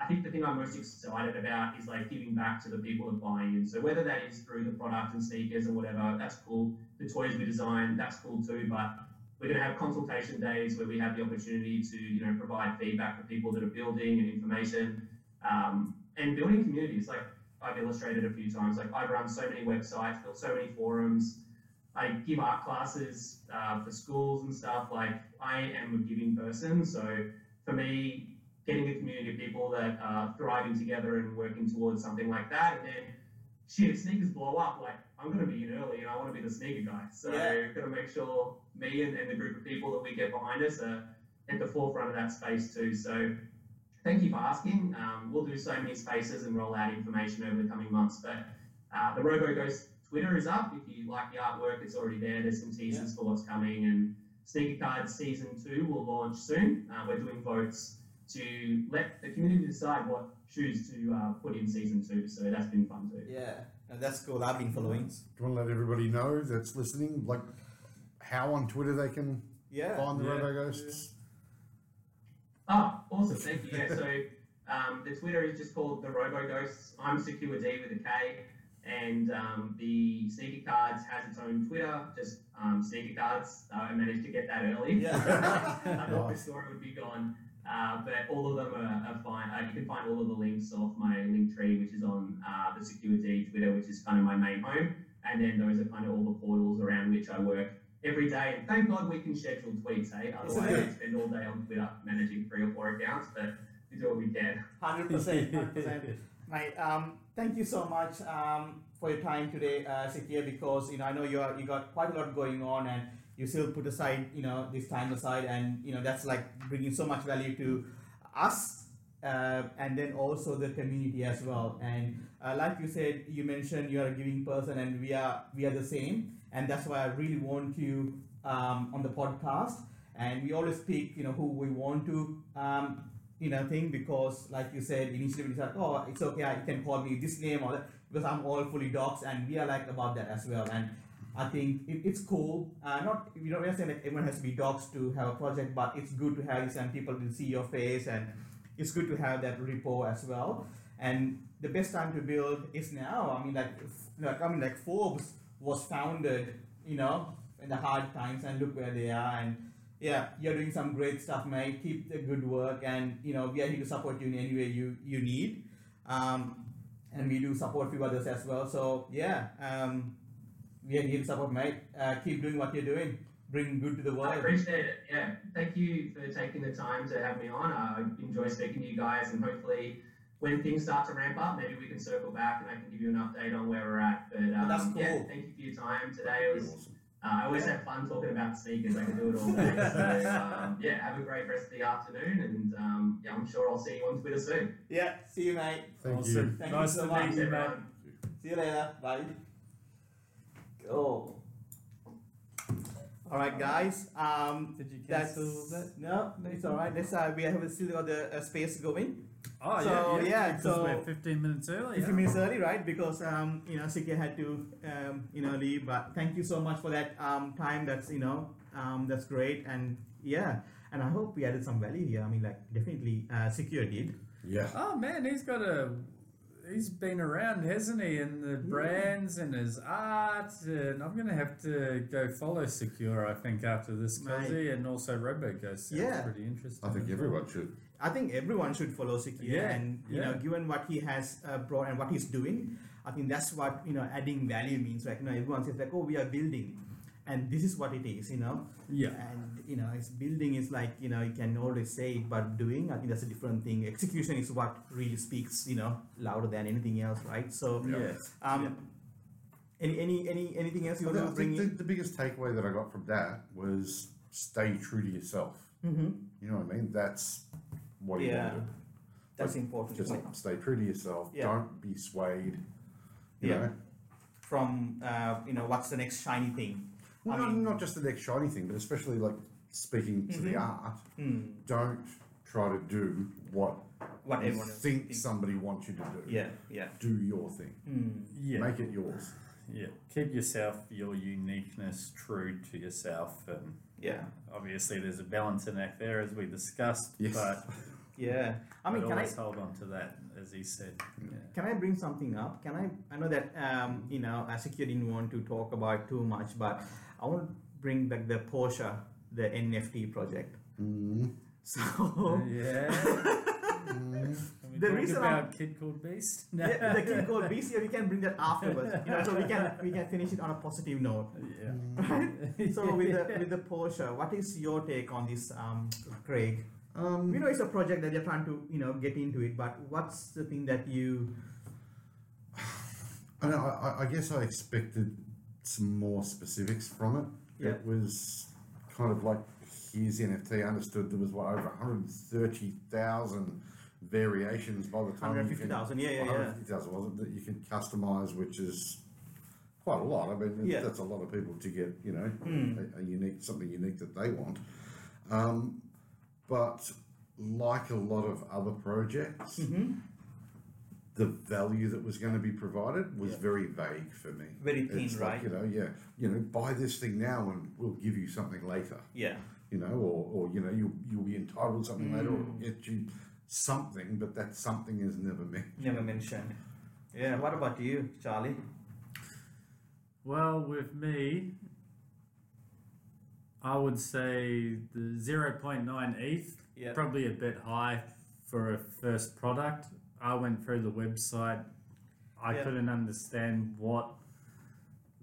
I think the thing I'm most excited about is like giving back to the people that buy in. So whether that is through the product and sneakers or whatever, that's cool. The toys we design, that's cool too. But we're going to have consultation days where we have the opportunity to, you know, provide feedback for people that are building and information um, and building communities. Like I've illustrated a few times. Like I've run so many websites, built so many forums. I give art classes uh, for schools and stuff. Like I am a giving person, so for me, getting a community of people that are thriving together and working towards something like that, and then shit, if sneakers blow up, like I'm gonna be in early and I want to be the sneaker guy. So Yeah. gotta make sure me and, and the group of people that we get behind us are at the forefront of that space too. So thank you for asking. Um, we'll do so many spaces and roll out information over the coming months. But uh, the Roboghost Twitter is up. If you like the artwork, it's already there. There's some teasers for what's coming. And Sneaker Cards Season 2 will launch soon. Uh, we're doing votes to let the community decide what shoes to uh, put in Season 2. So that's been fun too. Yeah, and that's cool. I've been following. Do you want to let everybody know that's listening, like how on Twitter they can Yeah. find the Yeah. Roboghosts? Oh, awesome. Thank you. Yeah, so um, the Twitter is just called the Roboghosts. I'm Sekure D with a K. And um, the Sneaker Cards has its own Twitter, just um, Sneaker Cards. Uh, I managed to get that early. Yeah. I thought this story would be gone. Uh, but all of them are, are fine. Uh, you can find all of the links off my link tree, which is on uh, the Sekure D Twitter, which is kind of my main home. And then those are kind of all the portals around which I work every day. And thank God we can schedule tweets, hey? Otherwise, it? I'd spend all day on Twitter managing three or four accounts, but we do what we can. Hundred percent, hundred percent. Right. Um, thank you so much um, for your time today, uh, Sekure, because you know I know you are you got quite a lot going on, and you still put aside you know this time aside, and you know that's like bringing so much value to us, uh, and then also the community as well. And uh, like you said, you mentioned you are a giving person, and we are we are the same, and that's why I really want you um, on the podcast. And we always pick you know who we want to um, you know thing because like you said initially we said oh it's okay I can call me this name or that because I'm all fully docs and we are like about that as well. And I think it, it's cool. Uh, not you know we're saying like everyone has to be docs to have a project but it's good to have some people will see your face and it's good to have that repo as well. And the best time to build is now. I mean like like I mean like Forbes was founded you know in the hard times and look where they are and yeah, you're doing some great stuff, mate. Keep the good work, and you know we are here to support you in any way you you need. Um, and we do support few others as well. So yeah, um, we are here to support, mate. Uh, keep doing what you're doing. Bring good to the world. I appreciate it. Yeah, thank you for taking the time to have me on. I enjoy speaking to you guys, and hopefully, when things start to ramp up, maybe we can circle back and I can give you an update on where we're at. But um, that's yeah, thank you for your time today. It was Awesome. Uh, I always have fun talking about sneakers. I can do it all day. So, um, yeah, have a great rest of the afternoon, and um, yeah, I'm sure I'll see you on Twitter soon. Yeah, see you, mate. Thank awesome. you. Thank you nice so to much, meet you, mate. everyone. See you later. Bye. Go. All right, guys. Um, Did you that's cancel that? no, it's all right. Let's uh, we have still got the uh, space going. Oh So, yeah, yeah. yeah, so- we're 15 minutes early. 15 minutes early, right? Because um, you know, Sekure had to um, you know leave. But thank you so much for that um, time. That's you know um, that's great, and yeah, and I hope we added some value here. I mean, like definitely uh, Sekure did. Yeah. Oh man, he's got a. He's been around, hasn't he? And the brands and his art, and I'm gonna have to go follow Sekure. I think after this Mate. cozy and also Roboghost sounds Yeah. pretty interesting. I think everyone should. I think everyone should follow Sekure, Yeah, and you know, given what he has uh, brought and what he's doing, I think that's what you know adding value means. Like you know, everyone says like, oh, we are building, and this is what it is. You know, Yeah. and you know, it's building is like you know you can always say it, but doing, I think that's a different thing. Execution is what really speaks, you know, louder than anything else, right? So, Yeah. um, any any any anything else you want to bring the, in? the biggest takeaway that I got from that was stay true to yourself. Mm-hmm. You know what I mean? That's what you Yeah. want to do. That's important. Just isn't stay true to yourself. Yeah. Don't be swayed. You Yeah. know? From uh, you know, what's the next shiny thing? Well, I not, mean- not just the next shiny thing, but especially like speaking to the art. Hmm. Don't try to do what What you everyone think thinks. somebody wants you to do. Yeah, yeah. Do your thing. Hmm. Yeah. Make it yours. Yeah. Keep yourself, your uniqueness true to yourself, and Yeah, obviously there's a balancing act there, as we discussed. Yes. But yeah. I mean, but can I always hold on to that, as he said. Yeah. can I bring something up? Can I? I know that um, you know, Asikya didn't want to talk about too much, but I want to bring back the Porsche, the NFT project. Mm. So Yeah. Can we The talk reason about Kid Called Beast? yeah, the kid called Beast, we can bring that afterwards. You know, so we can we can finish it on a positive note. Yeah. So with the with the Porsche, what is your take on this, um, Craig? Um, We know it's a project that you're trying to you know get into it, but what's the thing that you I, know, I, I guess I expected some more specifics from it. Yeah. It was kind of like here's NFT. I understood there was what over 130,000 variations by the time. you can- 150,000, yeah, yeah, yeah. 150,000 was it that you can customize, which is quite a lot. I mean, Yeah. that's a lot of people to get you know Hmm. a, a unique something unique that they want. Um, but like a lot of other projects, Mm-hmm. the value that was going to be provided was Yeah. very vague for me. Very thin, It's right? Like, you know, yeah, you know, buy this thing now and we'll give you something later. yeah You know, or, or you know, you'll you'll be entitled to something later, or Mm. get you something, but that something is never meant. never mentioned? Yeah. What about you, Charlie? Well, with me, I would say the 0.9 ETH, Yeah. probably a bit high for a first product. I went through the website, I Yeah. couldn't understand what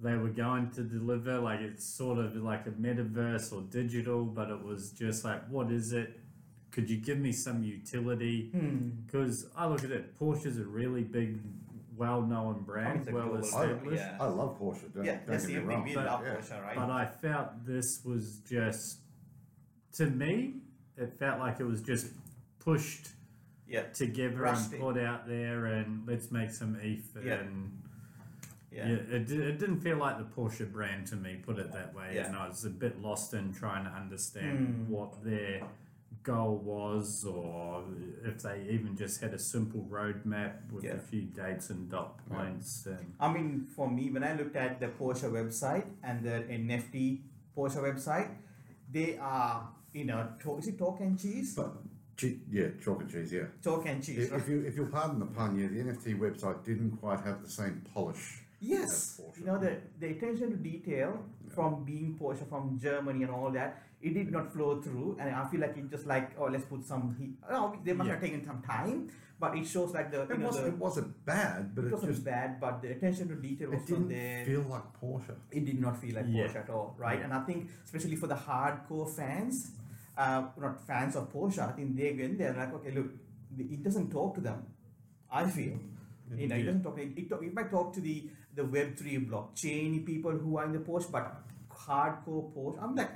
they were going to deliver. Like, it's sort of like a metaverse or digital, but it was just like, what is it? Could you give me some utility? Hmm. Because I look at it, Porsche's a really big, well known brand, It's a well global established. Yeah. I love Porsche. Don't, Yeah, don't that's get the me thing. wrong. We But- love yeah. Porsche, right? But I felt this was just, to me, it felt like it was just pushed yeah. together Rusty. and put out there and let's make some ETH. Yeah. And Yeah. yeah, it, di- it didn't feel like the Porsche brand to me, put it that way. Yeah. And I was a bit lost in trying to understand Hmm. what their goal was or if they even just had a simple roadmap with Yeah. a few dates and dot points and I mean, for me, when I looked at the Porsche website and the NFT Porsche website, they are, you know, to- is it talk and cheese? But che- yeah, chalk and cheese. Yeah. Talk and cheese, If, right? if you if you'll pardon the pun, yeah, the NFT website didn't quite have the same polish. Yes, as Porsche. you know the the attention to detail from being Porsche from Germany and all that, it did not flow through, and I feel like it just like oh let's put some heat. Oh, they must Yeah. have taken some time, but it shows like the It know wasn't the, it wasn't bad, but it it, wasn't just bad, but the attention to detail was didn't there. feel like Porsche. it did not feel like Yeah. Porsche at all, right? Yeah. And I think especially for the hardcore fans, uh, not fans of Porsche, I think they went there like, okay, look, it doesn't talk to them. I feel, you know, it doesn't talk. It, it, talk, it might talk to the the Web three blockchain people who are in the Porsche, but hardcore Porsche. I'm like,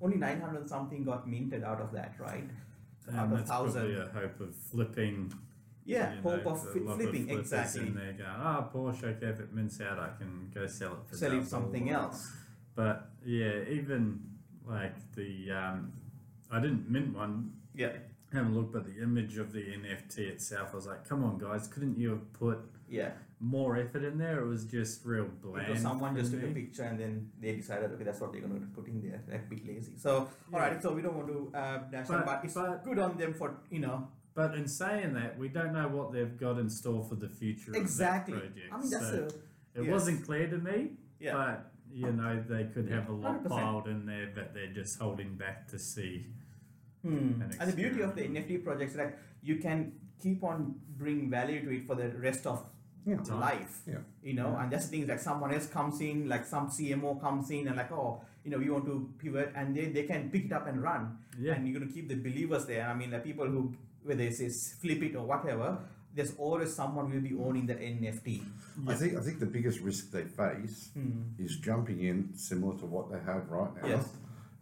only nine hundred something got minted out of that, right? out and of that's probably thousand. a hope of flipping. Yeah, hope know, of a fi- lot of flipping exactly. In there going, oh Porsche, okay, if it mints out, I can go sell it for Sell it something or- else. But yeah, even like the um, I didn't mint one. Yeah, Have a look, but the image of the NFT itself, I was like, come on, guys, couldn't you have put yeah. More effort in there? It was just real bland. Because someone just took a picture and then they decided, okay, that's what they're going to put in there. Like, be lazy. So, all right. So we don't want to uh, dash them, But- but it's but- good on them for you know But in saying that, we don't know what they've got in store for the future exactly. project. I mean, that's so a it yes. wasn't clear to me, Yeah. but you know, they could have a lot 100%. piled in there, but they're just holding back to see. Hmm. an And the beauty of the. NFT projects is that you can keep on bring value to it for the rest of Yeah. life. Yeah. You know, and that's the thing. Like someone else comes in, like some CMO comes in, and like, oh, you know, we want to pivot, and they, they can pick it up and run. Yeah. And you're going to keep the believers there. I mean, the people who whether they say flip it or whatever, there's always someone will be owning that NFT. I think I think the biggest risk they face hmm. is jumping in similar to what they have right now. Yes.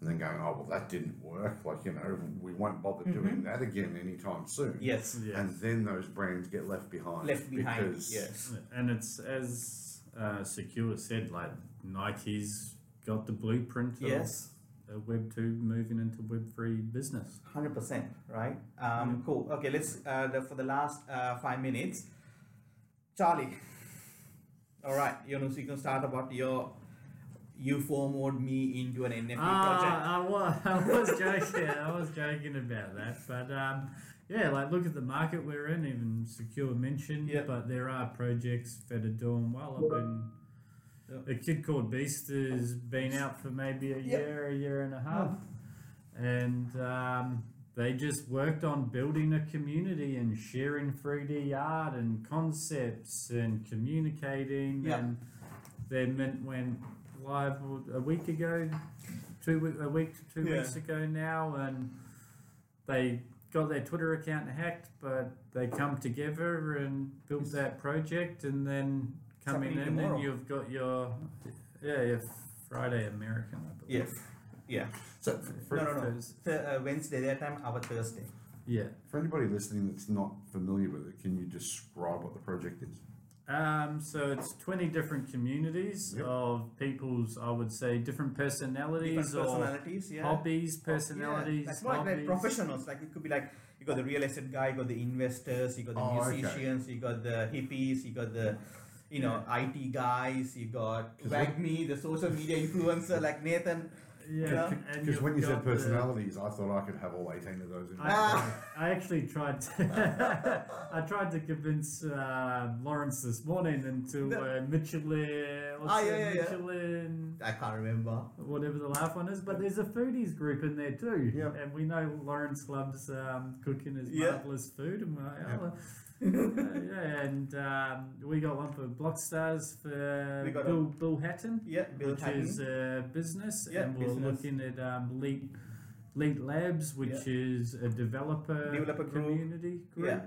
And then going, oh well, that didn't work. Like you know, we won't bother doing that again anytime soon. Mm-hmm. Yes. And then those brands get left behind. Left behind. Because Yes. And it's as uh, Sekure said, like Nike's got the blueprint Yes. of a Web two moving into Web three business. Hundred percent, right? Um, Cool. Okay, let's uh, the, for the last uh, five minutes, Charlie. All right, you know, so you can start about your. You forward me into an NFT project. Ah, I was, I was joking. I was joking about that, but um, yeah, like look at the market we're in. Even Sekure mentioned, Yeah. but there are projects that are doing well. I've been Yeah. a kid called Beast has been out for maybe a Yeah. year, a year and a half, and um, they just worked on building a community and sharing 3D art and concepts and communicating. And their mint went live a week ago, two week, a week to two Yeah. weeks ago now, and they got their Twitter account hacked, but they come together and built that project, and then coming happening in, tomorrow. and you've got your yeah, your Friday American, I believe. Yes. Yeah. so for, No, no, no. Th- uh, Wednesday their time, our Thursday. Yeah. for anybody listening that's not familiar with it, can you describe what the project is? Um, so it's 20 different communities Yep. of people's, I would say, different personalities, Different or personalities. Yeah. hobbies, personalities, Yeah. Like, more like, like hobbies. professionals. Like it could be like you got the real estate guy, you got the investors, you got the Oh, okay. musicians, you got the hippies, you got the you know IT guys, you got 'Cause WAGMI, the social media influencer like Nathan. Yeah, Yeah. and Because you've when you said got the- personalities, I thought I could have all 18 of those in my I, I actually tried to I tried to convince uh, Lawrence this morning into uh, Michelin, what's Ah, it, yeah, yeah, yeah. Michelin, I can't remember. whatever the last one is. But there's a foodies group in there too, Yep. and we know Lawrence loves um, cooking his Yeah. marvelous food, and we're like, Yep. oh, uh, yeah, and um, we got one for Blockstars for We got a- Bill Bill Hatton Yeah, Bill which Hatton. is uh, business, Yeah, and we're business. looking at um, Leap, Leap Labs, which is a developer, Developer group. community group. Yeah.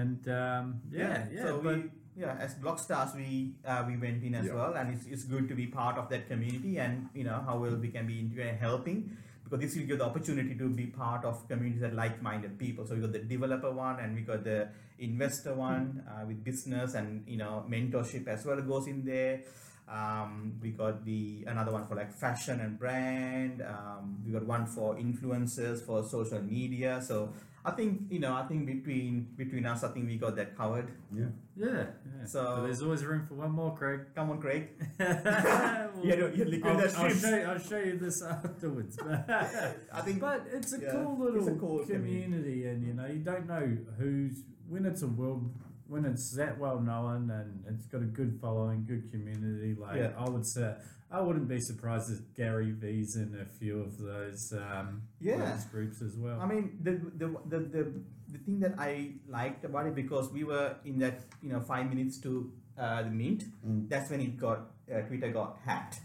And um, yeah, yeah, So but we yeah, as Blockstars we uh, we went in as Yeah. well, and it's, it's good to be part of that community, and you know how well we can be into and helping because this will give the opportunity to be part of communities that like-minded people. So we got the developer one, and we got the investor one uh, with business and you know mentorship as well goes in there. Um, we got the another one for like fashion and brand. Um, we got one for influencers for social media. So I think you know. I think between between us, I think we got that covered. Yeah. Yeah. yeah. So- but there's always room for one more, Craig. Come on, Craig. Well, Yeah, no, you're liquid I'll, I'll show you, I'll show you this afterwards. I think but it's a yeah, cool it's a little cool community, and you know you don't know who's when it's a world when it's that well known and it's got a good following, good community. Like Yeah. I would say, I wouldn't be surprised if Gary V's in a few of those um, Yeah. groups as well. I mean, the, the the the the thing that I liked about it because we were in that you know five minutes to uh, the mint. Mm. That's when it got uh, Twitter got hacked,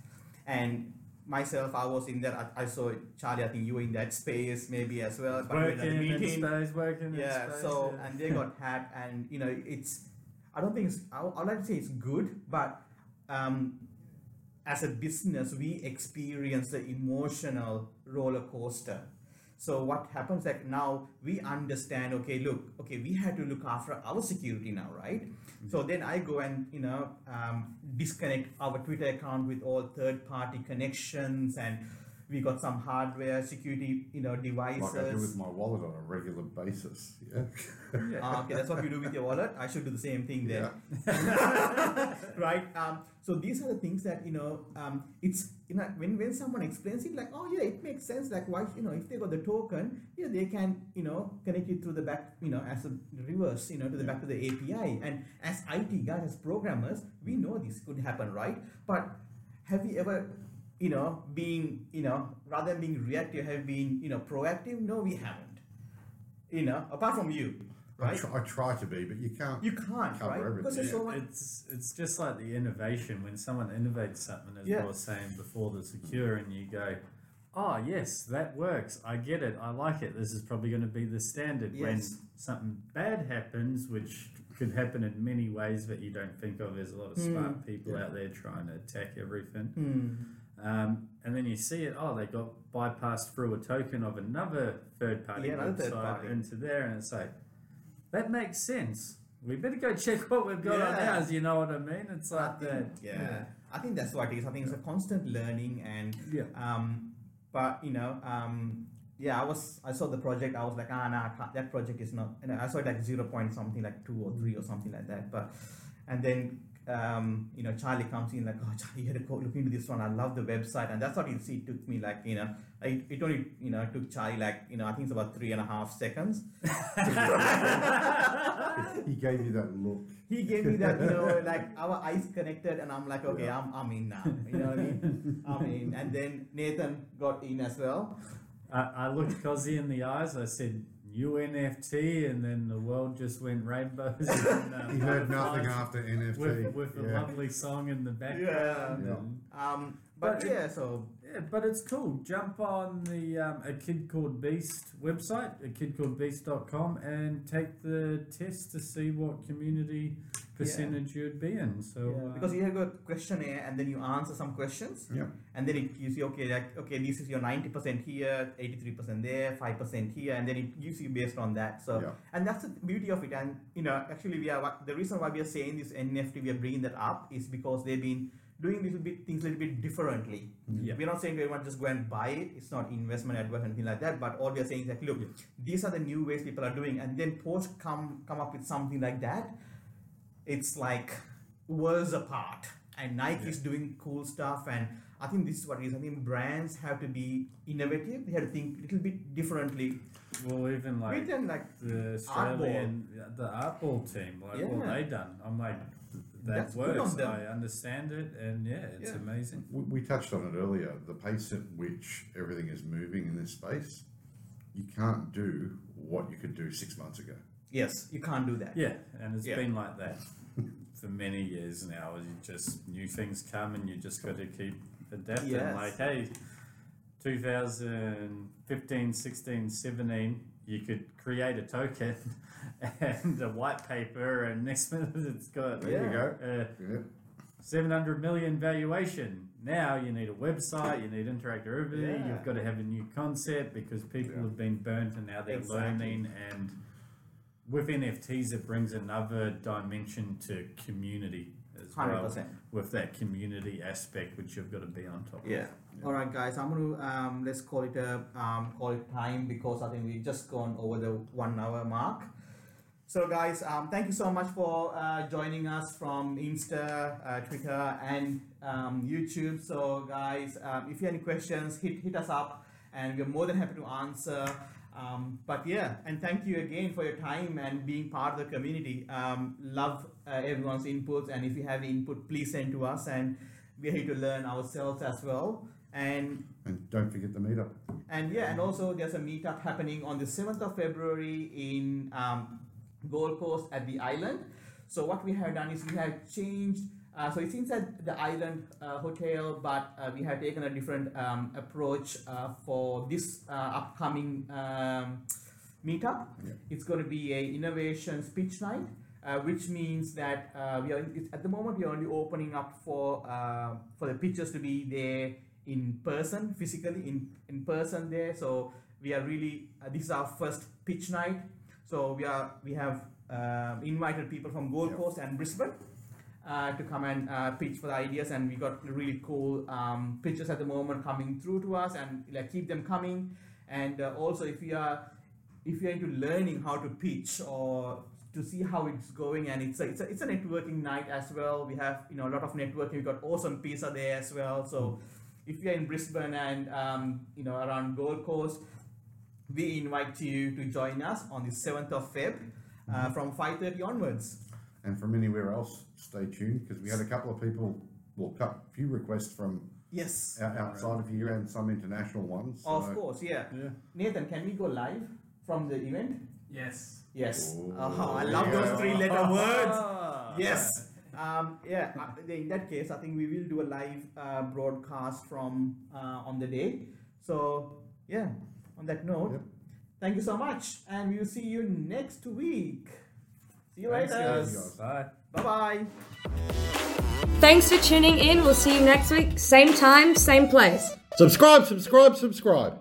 and myself I was in there. I, I saw Charlie. I think you were in that space maybe as well. but we in working in meeting. space, working yeah. in space. So yeah. and they got hacked, and you know it's. I don't think it's. I, I'd like to say it's good, but um, as a business, we experience the emotional roller coaster. So what happens like now we understand, okay, look, okay, we had to look after our security now, right? So then I go and, you know, um, disconnect our Twitter account with all third party connections and we got some hardware security, you know, devices. Like I do with my wallet on a regular basis. Yeah. Ah, okay, that's what you do with your wallet. I should do the same thing then. Yeah. right um, so these are the things that you know um, it's you know when, when someone explains it like oh yeah it makes sense like why you know if they got the token yeah they can you know connect it through the back you know as a reverse you know to the back to the api and as it guys as programmers we know this could happen right but have we ever you know being you know rather than being reactive have been you know proactive no we haven't you know apart from you I, right try, I try to be, but you can't. you can't Cover right because there's everything. so much It's it's just like the innovation when someone innovates something, as Yeah. I was saying before, the secure, and you go, "Oh yes, that works. I get it. I like it. This is probably going to be the standard." When something bad happens, which could happen in many ways that you don't think of, there's a lot of smart people Yeah. out there trying to attack everything. Hmm. Um, and then you see it, oh, they got bypassed through a token of another third party Yeah, another third party. into there, and it's like, that makes sense. We better go check what we've got on Yeah. ours, you know what I mean? It's like that. think, yeah. I think that's what it is. I think it's a constant learning and Yeah. um, but you know, um, yeah, I was I saw the project. I was like, ah, nah, that project is not. Know, I saw it like zero point something, like two or three or something like that. But and then um, you know, Charlie comes in like, oh, Charlie, you had to go look into this one. I love the website, and that's what it, it took me like, you know, it, it only you know took Charlie like you know I think it's about three and a half seconds. He gave you that look. he gave me that, you know, like our eyes connected, and I'm like, okay, I'm, I'm in now. You know what I mean? I'm in. And then Nathan got in as well. I, I looked Cozzy in the eyes, I said, UNFT, and then the world just went rainbows. and, uh, He heard nothing after NFT. With, with a lovely song in the background. Yeah. and- Um, but, But yeah, so Yeah, but it's cool. Jump on the um, A Kid Called Beast website, a kid called beast.com, and take the test to see what community percentage you'd be in. So, yeah, uh, because you have a questionnaire and then you answer some questions, Yeah. and then it gives you okay, like okay, this is your ninety percent here, eighty three percent there, five percent here, and then it gives you based on that. So Yeah. and that's the beauty of it. And you know, actually, we are the reason why we are saying this NFT, we are bringing that up is because they've been doing little bit things a little bit differently. Yeah. We're not saying everyone just go and buy it. It's not investment advice and anything like that. But all we are saying is like, look, these are the new ways people are doing, and then post come come up with something like that. It's like worlds apart. And Nike is doing cool stuff, and I think this is what it is. I think brands have to be innovative. They have to think a little bit differently. well, even like Written like the Australian, the Artball team, like what they done. I'm like, that That's good works. I understand it, and yeah, it's Yeah. amazing. We, we touched on it earlier. The pace at which everything is moving in this space, you can't do what you could do six months ago. yes, you can't do that. Yeah, and it's Yeah. been like that for many years now. You just new things come, and you just got to keep adapting. Yes. Like, hey, 2015, 16, 17, you could create a token and a white paper, and next minute it's got There you go. uh, Yeah. 700 million valuation. Now you need a website, you need interactivity, Yeah. you've got to have a new concept because people Yeah. have been burnt and now they're Exactly. learning. And with NFTs, it brings another dimension to community as as well 100%. with that community aspect, which you've got to be on top. Yeah. All right, guys. I'm gonna um, let's call it a um, call it time because I think we've just gone over the one hour mark. So, guys, um, thank you so much for uh, joining us from Insta, uh, Twitter, and um, YouTube. So, guys, um, if you have any questions, hit hit us up, and we're more than happy to answer. Um, but yeah, and thank you again for your time and being part of the community. Um, love uh, everyone's inputs, and if you have input, please send to us, and we're here to learn ourselves as well. And And don't forget the meetup. and yeah, and also there's a meetup happening on the 7th of February in um, Gold Coast at the island. So what we have done is we have changed. Uh, so it seems that the island uh, hotel, but uh, we have taken a different um, approach uh, for this uh, upcoming um, meetup. Yeah. It's going to be a innovation pitch night, uh, which means that uh, we are it's, at the moment we are only opening up for uh, for the pitchers to be there in person, physically in in person there. So we are really uh, this is our first pitch night. So we are we have uh, invited people from Gold Yeah. Coast and Brisbane. Uh, to come and uh, pitch for the ideas and we got really cool um, pitches at the moment coming through to us and like keep them coming and uh, also if you are if you're into learning how to pitch or to see how it's going and it's a, it's a, it's a networking night as well we have you know a lot of networking we got awesome pizza there as well so if you're in brisbane and um, you know around gold coast we invite you to join us on the 7th of feb uh, from 5.30 onwards And from anywhere else, stay tuned because we had a couple of people, well, a few requests from yes outside of here and some international ones. of course yeah Yeah. nathan can we go live from the event Yes. yes Oh, oh, i love those three letter words Yes. Um, yeah. uh, In that case, I think we will do a live uh, broadcast from uh, on the day. So yeah. On that note, Yep. thank you so much, and we'll see you next week. See you Thanks, later. guys. Bye. Bye bye. Thanks for tuning in. We'll see you next week, same time, same place. Subscribe, subscribe, subscribe.